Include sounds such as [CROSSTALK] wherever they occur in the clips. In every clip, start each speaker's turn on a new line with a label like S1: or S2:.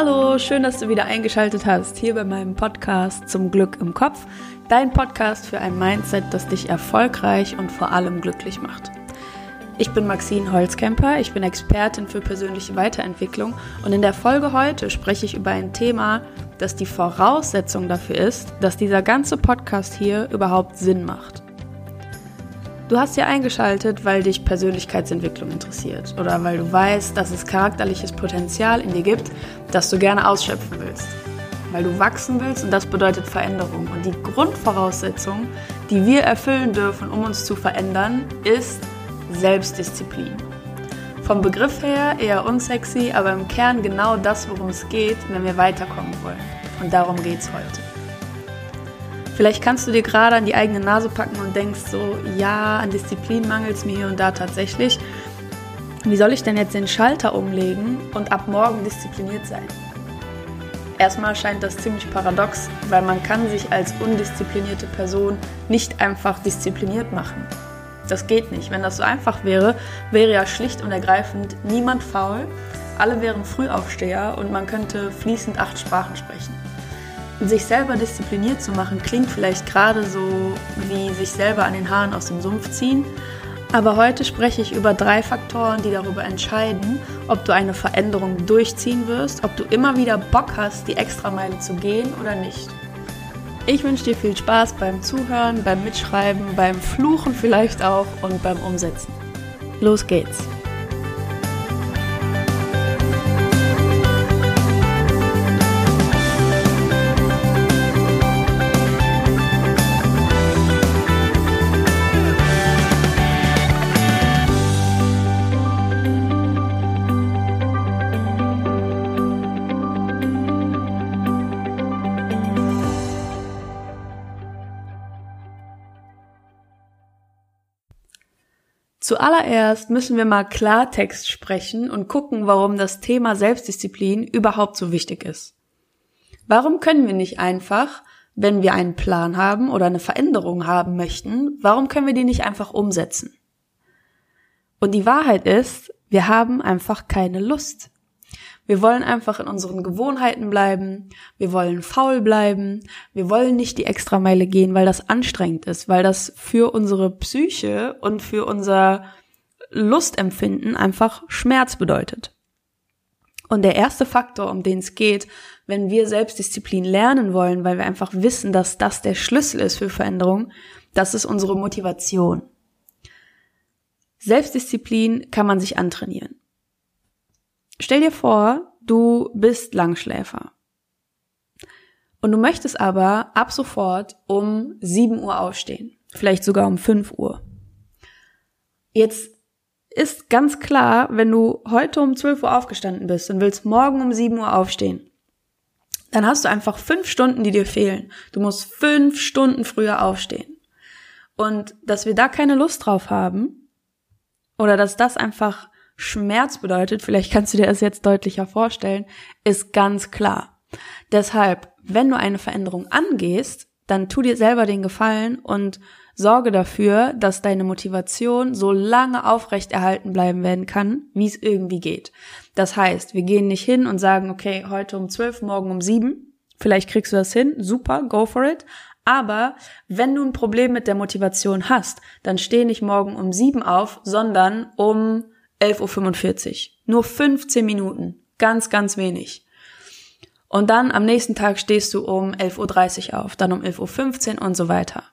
S1: Hallo, schön, dass du wieder eingeschaltet hast hier bei meinem Podcast zum Glück im Kopf, dein Podcast für ein Mindset, das dich erfolgreich und vor allem glücklich macht. Ich bin Maxine Holzkemper, ich bin Expertin für persönliche Weiterentwicklung und in der Folge heute spreche ich über ein Thema, das die Voraussetzung dafür ist, dass dieser ganze Podcast hier überhaupt Sinn macht. Du hast hier eingeschaltet, weil dich Persönlichkeitsentwicklung interessiert oder weil du weißt, dass es charakterliches Potenzial in dir gibt, das du gerne ausschöpfen willst. Weil du wachsen willst und das bedeutet Veränderung. Und die Grundvoraussetzung, die wir erfüllen dürfen, um uns zu verändern, ist Selbstdisziplin. Vom Begriff her eher unsexy, aber im Kern genau das, worum es geht, wenn wir weiterkommen wollen. Und darum geht es heute. Vielleicht kannst du dir gerade an die eigene Nase packen und denkst so, ja, an Disziplin mangelt es mir hier und da tatsächlich. Wie soll ich denn jetzt den Schalter umlegen und ab morgen diszipliniert sein? Erstmal scheint das ziemlich paradox, weil man kann sich als undisziplinierte Person nicht einfach diszipliniert machen. Das geht nicht. Wenn das so einfach wäre, wäre ja schlicht und ergreifend niemand faul, alle wären Frühaufsteher und man könnte fließend acht Sprachen sprechen. Sich selber diszipliniert zu machen, klingt vielleicht gerade so wie sich selber an den Haaren aus dem Sumpf ziehen. Aber heute spreche ich über drei Faktoren, die darüber entscheiden, ob du eine Veränderung durchziehen wirst, ob du immer wieder Bock hast, die Extrameile zu gehen oder nicht. Ich wünsche dir viel Spaß beim Zuhören, beim Mitschreiben, beim Fluchen vielleicht auch und beim Umsetzen. Los geht's! Zuallererst müssen wir mal Klartext sprechen und gucken, warum das Thema Selbstdisziplin überhaupt so wichtig ist. Warum können wir nicht einfach, wenn wir einen Plan haben oder eine Veränderung haben möchten, warum können wir die nicht einfach umsetzen? Und die Wahrheit ist, wir haben einfach keine Lust. Wir wollen einfach in unseren Gewohnheiten bleiben. Wir wollen faul bleiben. Wir wollen nicht die Extrameile gehen, weil das anstrengend ist, weil das für unsere Psyche und für unser Lustempfinden einfach Schmerz bedeutet. Und der erste Faktor, um den es geht, wenn wir Selbstdisziplin lernen wollen, weil wir einfach wissen, dass das der Schlüssel ist für Veränderung, das ist unsere Motivation. Selbstdisziplin kann man sich antrainieren. Stell dir vor, du bist Langschläfer. Und du möchtest aber ab sofort um 7 Uhr aufstehen. Vielleicht sogar um 5 Uhr. Jetzt ist ganz klar, wenn du heute um 12 Uhr aufgestanden bist und willst morgen um 7 Uhr aufstehen, dann hast du einfach fünf Stunden, die dir fehlen. Du musst fünf Stunden früher aufstehen. Und dass wir da keine Lust drauf haben, oder dass das einfach Schmerz bedeutet, vielleicht kannst du dir das jetzt deutlicher vorstellen, ist ganz klar. Deshalb, wenn du eine Veränderung angehst, dann tu dir selber den Gefallen und sorge dafür, dass deine Motivation so lange aufrechterhalten bleiben werden kann, wie es irgendwie geht. Das heißt, wir gehen nicht hin und sagen, okay, heute um zwölf, morgen um sieben. Vielleicht kriegst du das hin. Super, go for it. Aber wenn du ein Problem mit der Motivation hast, dann steh nicht morgen um sieben auf, sondern um 11.45 Uhr. Nur 15 Minuten. Ganz, ganz wenig. Und dann am nächsten Tag stehst du um 11.30 Uhr auf, dann um 11.15 Uhr und so weiter.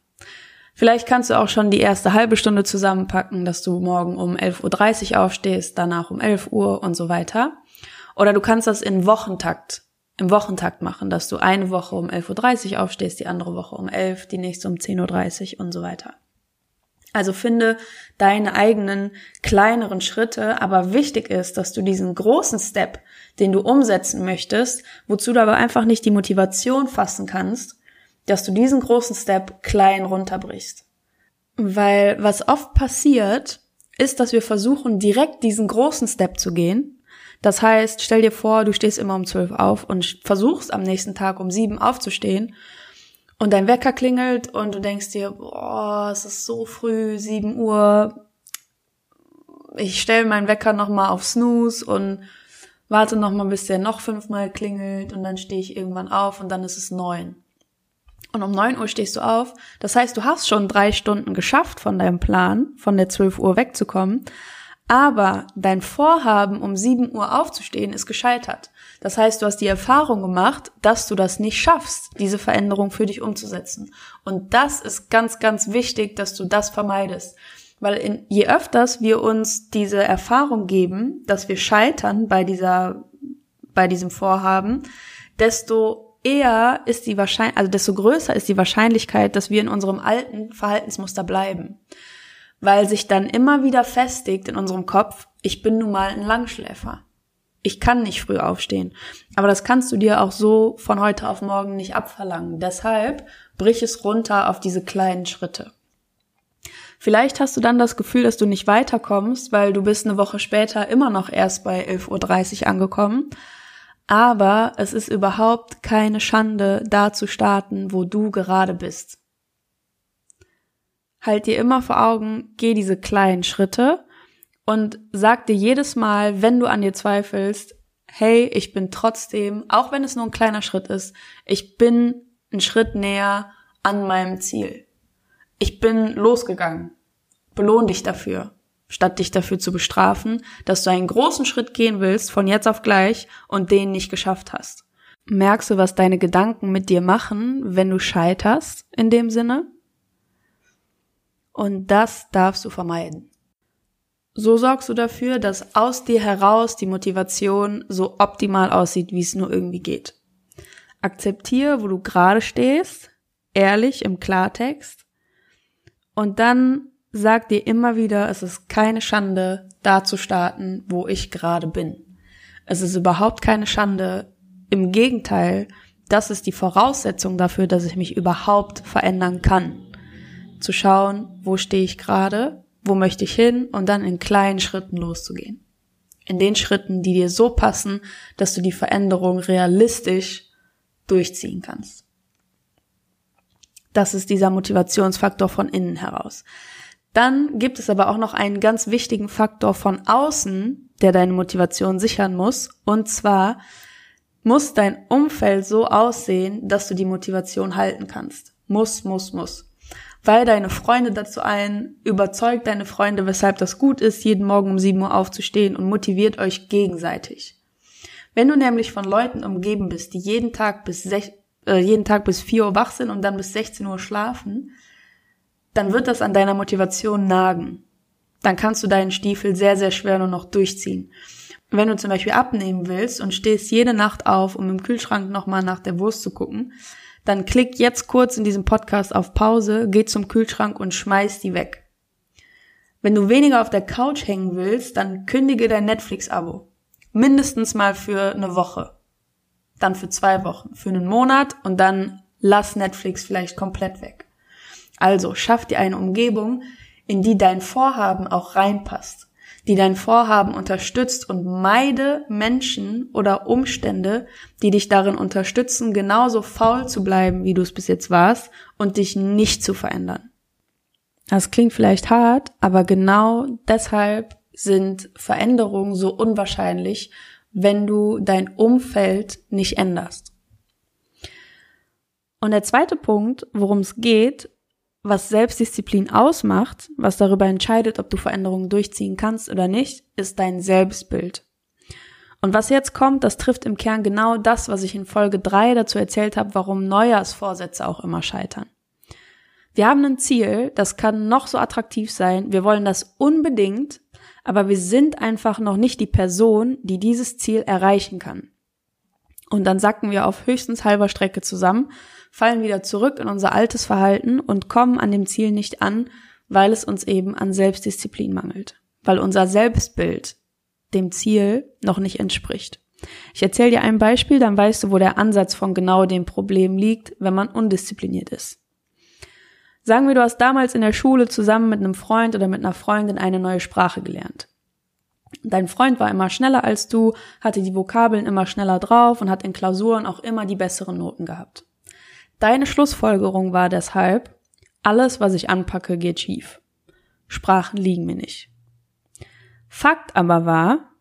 S1: Vielleicht kannst du auch schon die erste halbe Stunde zusammenpacken, dass du morgen um 11.30 Uhr aufstehst, danach um 11 Uhr und so weiter. Oder du kannst das in Wochentakt, im Wochentakt machen, dass du eine Woche um 11.30 Uhr aufstehst, die andere Woche um 11, die nächste um 10.30 Uhr und so weiter. Also finde deine eigenen kleineren Schritte, aber wichtig ist, dass du diesen großen Step, den du umsetzen möchtest, wozu du aber einfach nicht die Motivation fassen kannst, dass du diesen großen Step klein runterbrichst. Weil was oft passiert, ist, dass wir versuchen, direkt diesen großen Step zu gehen. Das heißt, stell dir vor, du stehst immer um zwölf auf und versuchst am nächsten Tag um sieben aufzustehen und dein Wecker klingelt und du denkst dir, boah, es ist so früh, 7 Uhr, ich stelle meinen Wecker nochmal auf Snooze und warte noch mal, bis der noch fünfmal klingelt und dann stehe ich irgendwann auf und dann ist es neun. Und um neun Uhr stehst du auf. Das heißt, du hast schon drei Stunden geschafft von deinem Plan, von der zwölf Uhr wegzukommen. Aber dein Vorhaben, um sieben Uhr aufzustehen, ist gescheitert. Das heißt, du hast die Erfahrung gemacht, dass du das nicht schaffst, diese Veränderung für dich umzusetzen. Und das ist ganz, ganz wichtig, dass du das vermeidest. Weil in, je öfters wir uns diese Erfahrung geben, dass wir scheitern bei dieser, bei diesem Vorhaben, desto eher ist die Wahrscheinlichkeit, also desto größer ist die Wahrscheinlichkeit, dass wir in unserem alten Verhaltensmuster bleiben. Weil sich dann immer wieder festigt in unserem Kopf, ich bin nun mal ein Langschläfer. Ich kann nicht früh aufstehen. Aber das kannst du dir auch so von heute auf morgen nicht abverlangen. Deshalb brich es runter auf diese kleinen Schritte. Vielleicht hast du dann das Gefühl, dass du nicht weiterkommst, weil du bist eine Woche später immer noch erst bei 11.30 Uhr angekommen. Aber es ist überhaupt keine Schande, da zu starten, wo du gerade bist. Halt dir immer vor Augen, geh diese kleinen Schritte und sag dir jedes Mal, wenn du an dir zweifelst, hey, ich bin trotzdem, auch wenn es nur ein kleiner Schritt ist, ich bin einen Schritt näher an meinem Ziel ich bin losgegangen. Belohn dich dafür, statt dich dafür zu bestrafen, dass du einen großen Schritt gehen willst von jetzt auf gleich und den nicht geschafft hast. Merkst du, was deine Gedanken mit dir machen, wenn du scheiterst in dem Sinne? Und das darfst du vermeiden. So sorgst du dafür, dass aus dir heraus die Motivation so optimal aussieht, wie es nur irgendwie geht. Akzeptiere, wo du gerade stehst, ehrlich im Klartext und dann sag dir immer wieder, es ist keine Schande, da zu starten, wo ich gerade bin. Es ist überhaupt keine Schande. Im Gegenteil, das ist die Voraussetzung dafür, dass ich mich überhaupt verändern kann. Zu schauen, wo stehe ich gerade, wo möchte ich hin und dann in kleinen Schritten loszugehen. In den Schritten, die dir so passen, dass du die Veränderung realistisch durchziehen kannst. Das ist dieser Motivationsfaktor von innen heraus. Dann gibt es aber auch noch einen ganz wichtigen Faktor von außen, der deine Motivation sichern muss. Und zwar muss dein Umfeld so aussehen, dass du die Motivation halten kannst. Muss, muss, muss. Weil deine Freunde dazu ein, überzeugt deine Freunde, weshalb das gut ist, jeden Morgen um 7 Uhr aufzustehen und motiviert euch gegenseitig. Wenn du nämlich von Leuten umgeben bist, die jeden Tag bis äh, jeden Tag bis 4 Uhr wach sind und dann bis 16 Uhr schlafen, dann wird das an deiner Motivation nagen. Dann kannst du deinen Stiefel sehr, sehr schwer nur noch durchziehen. Wenn du zum Beispiel abnehmen willst und stehst jede Nacht auf, um im Kühlschrank nochmal nach der Wurst zu gucken, dann klick jetzt kurz in diesem Podcast auf Pause, geh zum Kühlschrank und schmeiß die weg. Wenn du weniger auf der Couch hängen willst, dann kündige dein Netflix-Abo. Mindestens mal für eine Woche dann für zwei Wochen, für einen Monat und dann lass Netflix vielleicht komplett weg. Also schaff dir eine Umgebung, in die dein Vorhaben auch reinpasst, die dein Vorhaben unterstützt und meide Menschen oder Umstände, die dich darin unterstützen, genauso faul zu bleiben, wie du es bis jetzt warst und dich nicht zu verändern. Das klingt vielleicht hart, aber genau deshalb sind Veränderungen so unwahrscheinlich wenn du dein Umfeld nicht änderst. Und der zweite Punkt, worum es geht, was Selbstdisziplin ausmacht, was darüber entscheidet, ob du Veränderungen durchziehen kannst oder nicht, ist dein Selbstbild. Und was jetzt kommt, das trifft im Kern genau das, was ich in Folge 3 dazu erzählt habe, warum Neujahrsvorsätze auch immer scheitern. Wir haben ein Ziel, das kann noch so attraktiv sein, wir wollen das unbedingt, aber wir sind einfach noch nicht die Person, die dieses Ziel erreichen kann. Und dann sacken wir auf höchstens halber Strecke zusammen, fallen wieder zurück in unser altes Verhalten und kommen an dem Ziel nicht an, weil es uns eben an Selbstdisziplin mangelt, weil unser Selbstbild dem Ziel noch nicht entspricht. Ich erzähle dir ein Beispiel, dann weißt du, wo der Ansatz von genau dem Problem liegt, wenn man undiszipliniert ist. Sagen wir, du hast damals in der Schule zusammen mit einem Freund oder mit einer Freundin eine neue Sprache gelernt. Dein Freund war immer schneller als du, hatte die Vokabeln immer schneller drauf und hat in Klausuren auch immer die besseren Noten gehabt. Deine Schlussfolgerung war deshalb, alles, was ich anpacke, geht schief. Sprachen liegen mir nicht. Fakt aber war,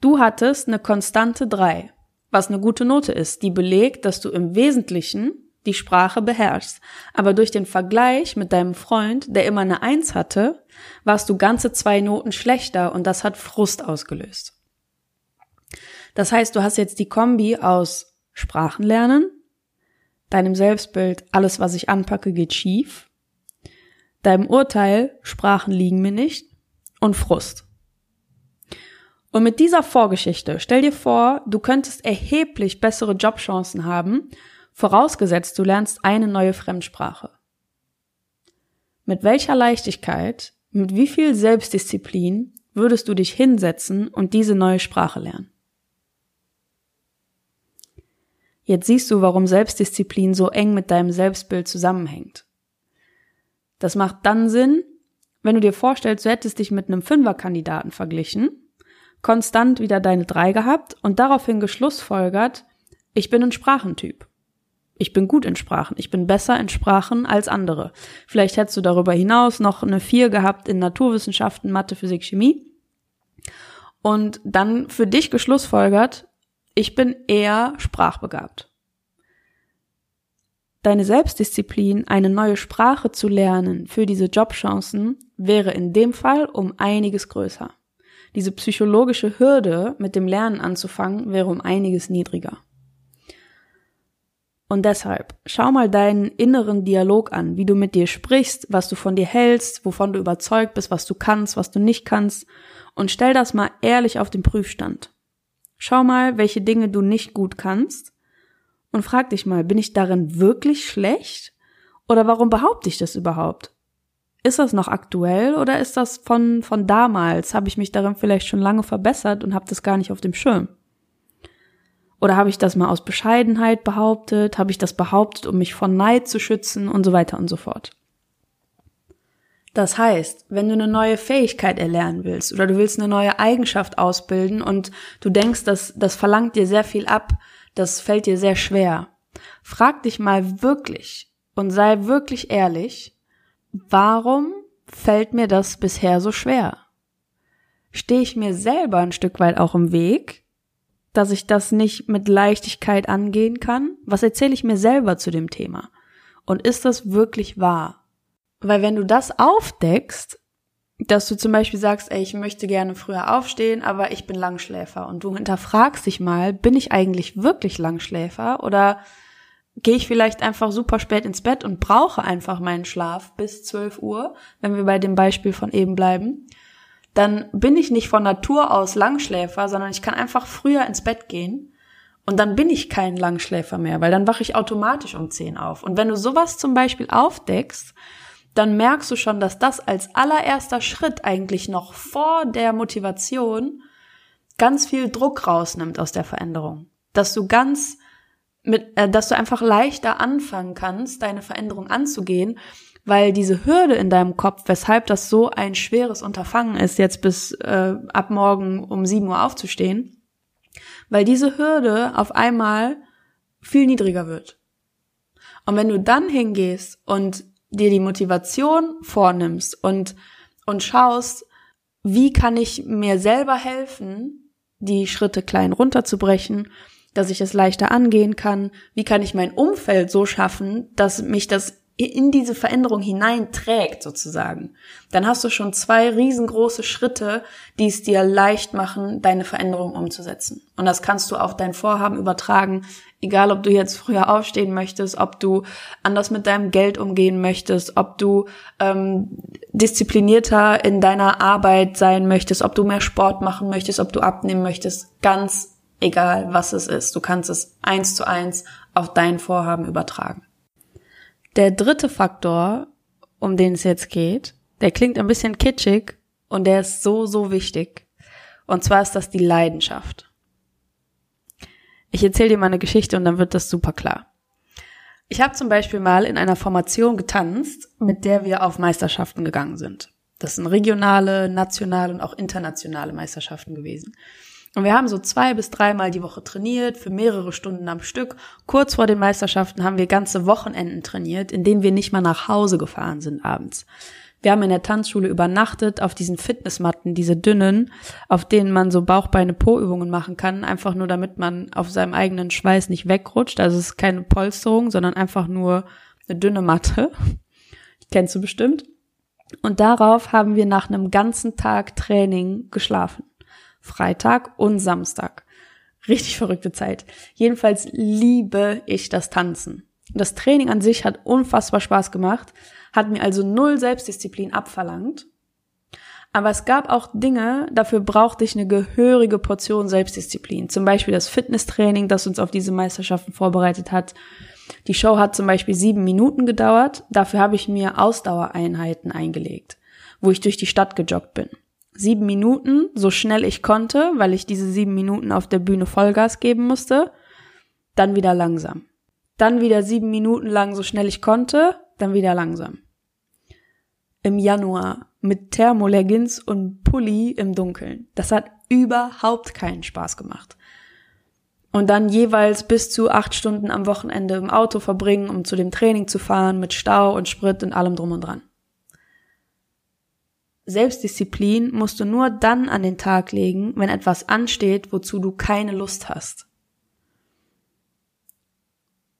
S1: Du hattest eine konstante 3, was eine gute Note ist, die belegt, dass du im Wesentlichen die Sprache beherrschst. Aber durch den Vergleich mit deinem Freund, der immer eine Eins hatte, warst du ganze zwei Noten schlechter und das hat Frust ausgelöst. Das heißt, du hast jetzt die Kombi aus Sprachenlernen, deinem Selbstbild, alles, was ich anpacke, geht schief, deinem Urteil, Sprachen liegen mir nicht und Frust. Und mit dieser Vorgeschichte, stell dir vor, du könntest erheblich bessere Jobchancen haben, vorausgesetzt du lernst eine neue Fremdsprache. Mit welcher Leichtigkeit, mit wie viel Selbstdisziplin würdest du dich hinsetzen und diese neue Sprache lernen? Jetzt siehst du, warum Selbstdisziplin so eng mit deinem Selbstbild zusammenhängt. Das macht dann Sinn, wenn du dir vorstellst, du hättest dich mit einem Fünferkandidaten verglichen, konstant wieder deine drei gehabt und daraufhin geschlussfolgert, ich bin ein Sprachentyp. Ich bin gut in Sprachen. Ich bin besser in Sprachen als andere. Vielleicht hättest du darüber hinaus noch eine vier gehabt in Naturwissenschaften, Mathe, Physik, Chemie. Und dann für dich geschlussfolgert, ich bin eher sprachbegabt. Deine Selbstdisziplin, eine neue Sprache zu lernen für diese Jobchancen, wäre in dem Fall um einiges größer. Diese psychologische Hürde, mit dem Lernen anzufangen, wäre um einiges niedriger. Und deshalb, schau mal deinen inneren Dialog an, wie du mit dir sprichst, was du von dir hältst, wovon du überzeugt bist, was du kannst, was du nicht kannst, und stell das mal ehrlich auf den Prüfstand. Schau mal, welche Dinge du nicht gut kannst, und frag dich mal, bin ich darin wirklich schlecht? Oder warum behaupte ich das überhaupt? Ist das noch aktuell oder ist das von, von damals? Habe ich mich darin vielleicht schon lange verbessert und habe das gar nicht auf dem Schirm? Oder habe ich das mal aus Bescheidenheit behauptet? Habe ich das behauptet, um mich von Neid zu schützen und so weiter und so fort? Das heißt, wenn du eine neue Fähigkeit erlernen willst oder du willst eine neue Eigenschaft ausbilden und du denkst, dass das verlangt dir sehr viel ab, das fällt dir sehr schwer, frag dich mal wirklich und sei wirklich ehrlich, warum fällt mir das bisher so schwer? Stehe ich mir selber ein Stück weit auch im Weg dass ich das nicht mit Leichtigkeit angehen kann? Was erzähle ich mir selber zu dem Thema? Und ist das wirklich wahr? Weil wenn du das aufdeckst, dass du zum Beispiel sagst, ey, ich möchte gerne früher aufstehen, aber ich bin Langschläfer und du hinterfragst dich mal, bin ich eigentlich wirklich Langschläfer oder gehe ich vielleicht einfach super spät ins Bett und brauche einfach meinen Schlaf bis 12 Uhr, wenn wir bei dem Beispiel von eben bleiben dann bin ich nicht von Natur aus Langschläfer, sondern ich kann einfach früher ins Bett gehen und dann bin ich kein Langschläfer mehr, weil dann wache ich automatisch um 10 auf. Und wenn du sowas zum Beispiel aufdeckst, dann merkst du schon, dass das als allererster Schritt eigentlich noch vor der Motivation ganz viel Druck rausnimmt aus der Veränderung. Dass du ganz mit, äh, dass du einfach leichter anfangen kannst, deine Veränderung anzugehen, weil diese Hürde in deinem Kopf, weshalb das so ein schweres Unterfangen ist, jetzt bis äh, ab morgen um 7 Uhr aufzustehen, weil diese Hürde auf einmal viel niedriger wird. Und wenn du dann hingehst und dir die Motivation vornimmst und, und schaust, wie kann ich mir selber helfen, die Schritte klein runterzubrechen, dass ich es leichter angehen kann, wie kann ich mein Umfeld so schaffen, dass mich das in diese Veränderung hineinträgt sozusagen, dann hast du schon zwei riesengroße Schritte, die es dir leicht machen, deine Veränderung umzusetzen. Und das kannst du auf dein Vorhaben übertragen, egal ob du jetzt früher aufstehen möchtest, ob du anders mit deinem Geld umgehen möchtest, ob du ähm, disziplinierter in deiner Arbeit sein möchtest, ob du mehr Sport machen möchtest, ob du abnehmen möchtest, ganz egal was es ist. Du kannst es eins zu eins auf dein Vorhaben übertragen. Der dritte Faktor, um den es jetzt geht, der klingt ein bisschen kitschig und der ist so, so wichtig. Und zwar ist das die Leidenschaft. Ich erzähle dir mal eine Geschichte und dann wird das super klar. Ich habe zum Beispiel mal in einer Formation getanzt, mit der wir auf Meisterschaften gegangen sind. Das sind regionale, nationale und auch internationale Meisterschaften gewesen. Und wir haben so zwei bis dreimal die Woche trainiert, für mehrere Stunden am Stück. Kurz vor den Meisterschaften haben wir ganze Wochenenden trainiert, in denen wir nicht mal nach Hause gefahren sind abends. Wir haben in der Tanzschule übernachtet auf diesen Fitnessmatten, diese dünnen, auf denen man so Bauchbeine Po-Übungen machen kann, einfach nur damit man auf seinem eigenen Schweiß nicht wegrutscht. Also es ist keine Polsterung, sondern einfach nur eine dünne Matte. Die kennst du bestimmt. Und darauf haben wir nach einem ganzen Tag Training geschlafen. Freitag und Samstag. Richtig verrückte Zeit. Jedenfalls liebe ich das Tanzen. Das Training an sich hat unfassbar Spaß gemacht, hat mir also null Selbstdisziplin abverlangt. Aber es gab auch Dinge, dafür brauchte ich eine gehörige Portion Selbstdisziplin. Zum Beispiel das Fitnesstraining, das uns auf diese Meisterschaften vorbereitet hat. Die Show hat zum Beispiel sieben Minuten gedauert. Dafür habe ich mir Ausdauereinheiten eingelegt, wo ich durch die Stadt gejoggt bin. Sieben Minuten, so schnell ich konnte, weil ich diese sieben Minuten auf der Bühne Vollgas geben musste. Dann wieder langsam. Dann wieder sieben Minuten lang, so schnell ich konnte. Dann wieder langsam im Januar mit Thermoleggings und Pulli im Dunkeln. Das hat überhaupt keinen Spaß gemacht. Und dann jeweils bis zu acht Stunden am Wochenende im Auto verbringen, um zu dem Training zu fahren, mit Stau und Sprit und allem drum und dran. Selbstdisziplin musst du nur dann an den Tag legen, wenn etwas ansteht, wozu du keine Lust hast.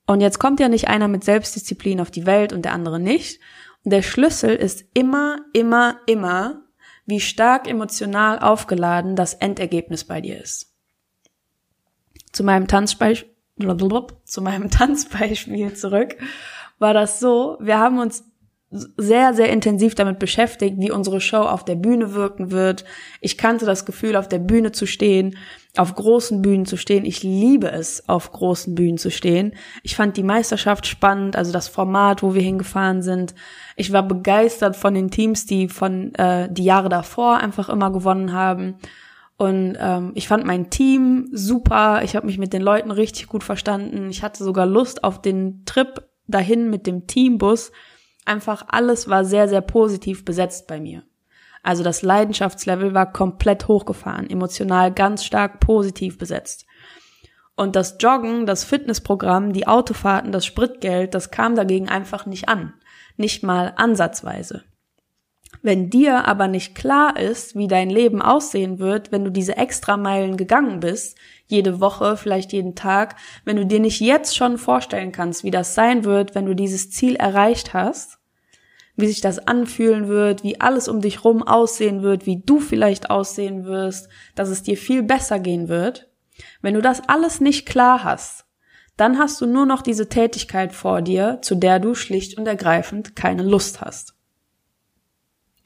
S1: Und jetzt kommt ja nicht einer mit Selbstdisziplin auf die Welt und der andere nicht, der Schlüssel ist immer, immer, immer, wie stark emotional aufgeladen das Endergebnis bei dir ist. Zu meinem Tanzbeispiel, zu meinem [LAUGHS] Tanzbeispiel zurück, war das so, wir haben uns sehr, sehr intensiv damit beschäftigt, wie unsere Show auf der Bühne wirken wird. Ich kannte das Gefühl, auf der Bühne zu stehen, auf großen Bühnen zu stehen. Ich liebe es, auf großen Bühnen zu stehen. Ich fand die Meisterschaft spannend, also das Format, wo wir hingefahren sind. Ich war begeistert von den Teams, die von äh, die Jahre davor einfach immer gewonnen haben. Und ähm, ich fand mein Team super. Ich habe mich mit den Leuten richtig gut verstanden. Ich hatte sogar Lust auf den Trip dahin mit dem Teambus einfach alles war sehr, sehr positiv besetzt bei mir. Also das Leidenschaftslevel war komplett hochgefahren, emotional ganz stark positiv besetzt. Und das Joggen, das Fitnessprogramm, die Autofahrten, das Spritgeld, das kam dagegen einfach nicht an. Nicht mal ansatzweise. Wenn dir aber nicht klar ist, wie dein Leben aussehen wird, wenn du diese Extrameilen gegangen bist, jede Woche, vielleicht jeden Tag, wenn du dir nicht jetzt schon vorstellen kannst, wie das sein wird, wenn du dieses Ziel erreicht hast, wie sich das anfühlen wird, wie alles um dich rum aussehen wird, wie du vielleicht aussehen wirst, dass es dir viel besser gehen wird. Wenn du das alles nicht klar hast, dann hast du nur noch diese Tätigkeit vor dir, zu der du schlicht und ergreifend keine Lust hast.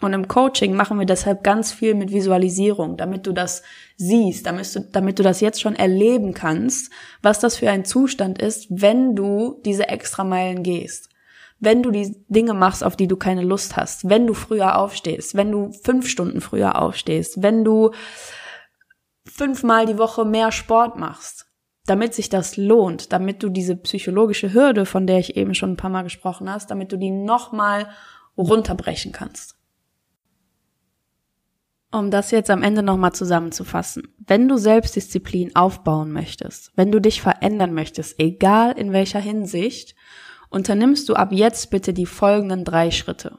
S1: Und im Coaching machen wir deshalb ganz viel mit Visualisierung, damit du das siehst, damit du, damit du das jetzt schon erleben kannst, was das für ein Zustand ist, wenn du diese extra Meilen gehst. Wenn du die Dinge machst, auf die du keine Lust hast, wenn du früher aufstehst, wenn du fünf Stunden früher aufstehst, wenn du fünfmal die Woche mehr Sport machst, damit sich das lohnt, damit du diese psychologische Hürde, von der ich eben schon ein paar Mal gesprochen hast, damit du die nochmal runterbrechen kannst. Um das jetzt am Ende nochmal zusammenzufassen. Wenn du Selbstdisziplin aufbauen möchtest, wenn du dich verändern möchtest, egal in welcher Hinsicht, unternimmst du ab jetzt bitte die folgenden drei Schritte.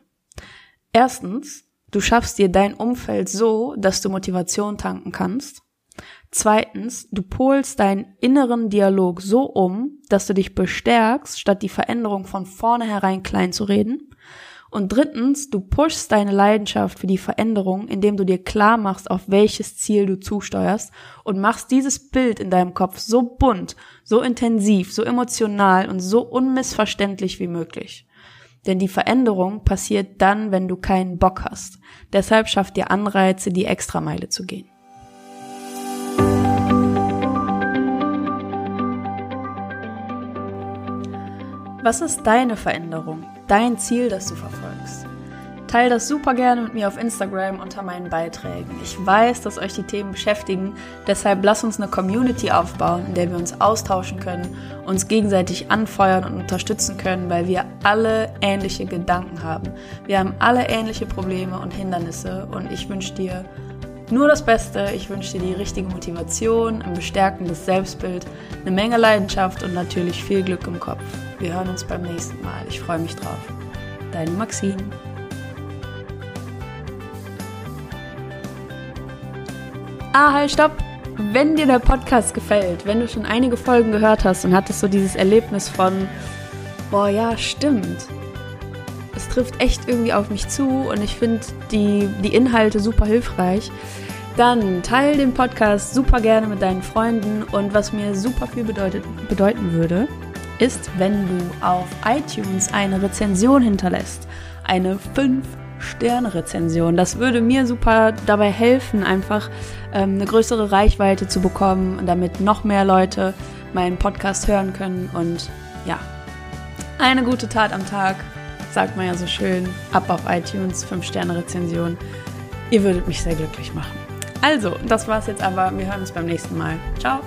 S1: Erstens, du schaffst dir dein Umfeld so, dass du Motivation tanken kannst. Zweitens, du polst deinen inneren Dialog so um, dass du dich bestärkst, statt die Veränderung von vornherein klein zu reden. Und drittens, du pushst deine Leidenschaft für die Veränderung, indem du dir klar machst, auf welches Ziel du zusteuerst und machst dieses Bild in deinem Kopf so bunt, so intensiv, so emotional und so unmissverständlich wie möglich. Denn die Veränderung passiert dann, wenn du keinen Bock hast. Deshalb schaff dir Anreize, die Extrameile zu gehen. Was ist deine Veränderung? Dein Ziel, das du verfolgst? Teil das super gerne mit mir auf Instagram unter meinen Beiträgen. Ich weiß, dass euch die Themen beschäftigen, deshalb lass uns eine Community aufbauen, in der wir uns austauschen können, uns gegenseitig anfeuern und unterstützen können, weil wir alle ähnliche Gedanken haben. Wir haben alle ähnliche Probleme und Hindernisse und ich wünsche dir nur das Beste, ich wünsche dir die richtige Motivation, ein bestärkendes Selbstbild, eine Menge Leidenschaft und natürlich viel Glück im Kopf. Wir hören uns beim nächsten Mal. Ich freue mich drauf. Deine Maxine. Ah, halt, stopp! Wenn dir der Podcast gefällt, wenn du schon einige Folgen gehört hast und hattest so dieses Erlebnis von, boah, ja, stimmt, es trifft echt irgendwie auf mich zu und ich finde die, die Inhalte super hilfreich. Dann teile den Podcast super gerne mit deinen Freunden und was mir super viel bedeutet, bedeuten würde, ist, wenn du auf iTunes eine Rezension hinterlässt. Eine 5-Sterne-Rezension. Das würde mir super dabei helfen, einfach ähm, eine größere Reichweite zu bekommen, damit noch mehr Leute meinen Podcast hören können. Und ja, eine gute Tat am Tag, sagt man ja so schön. Ab auf iTunes, 5-Sterne-Rezension. Ihr würdet mich sehr glücklich machen. Also, das war's jetzt aber. Wir hören uns beim nächsten Mal. Ciao.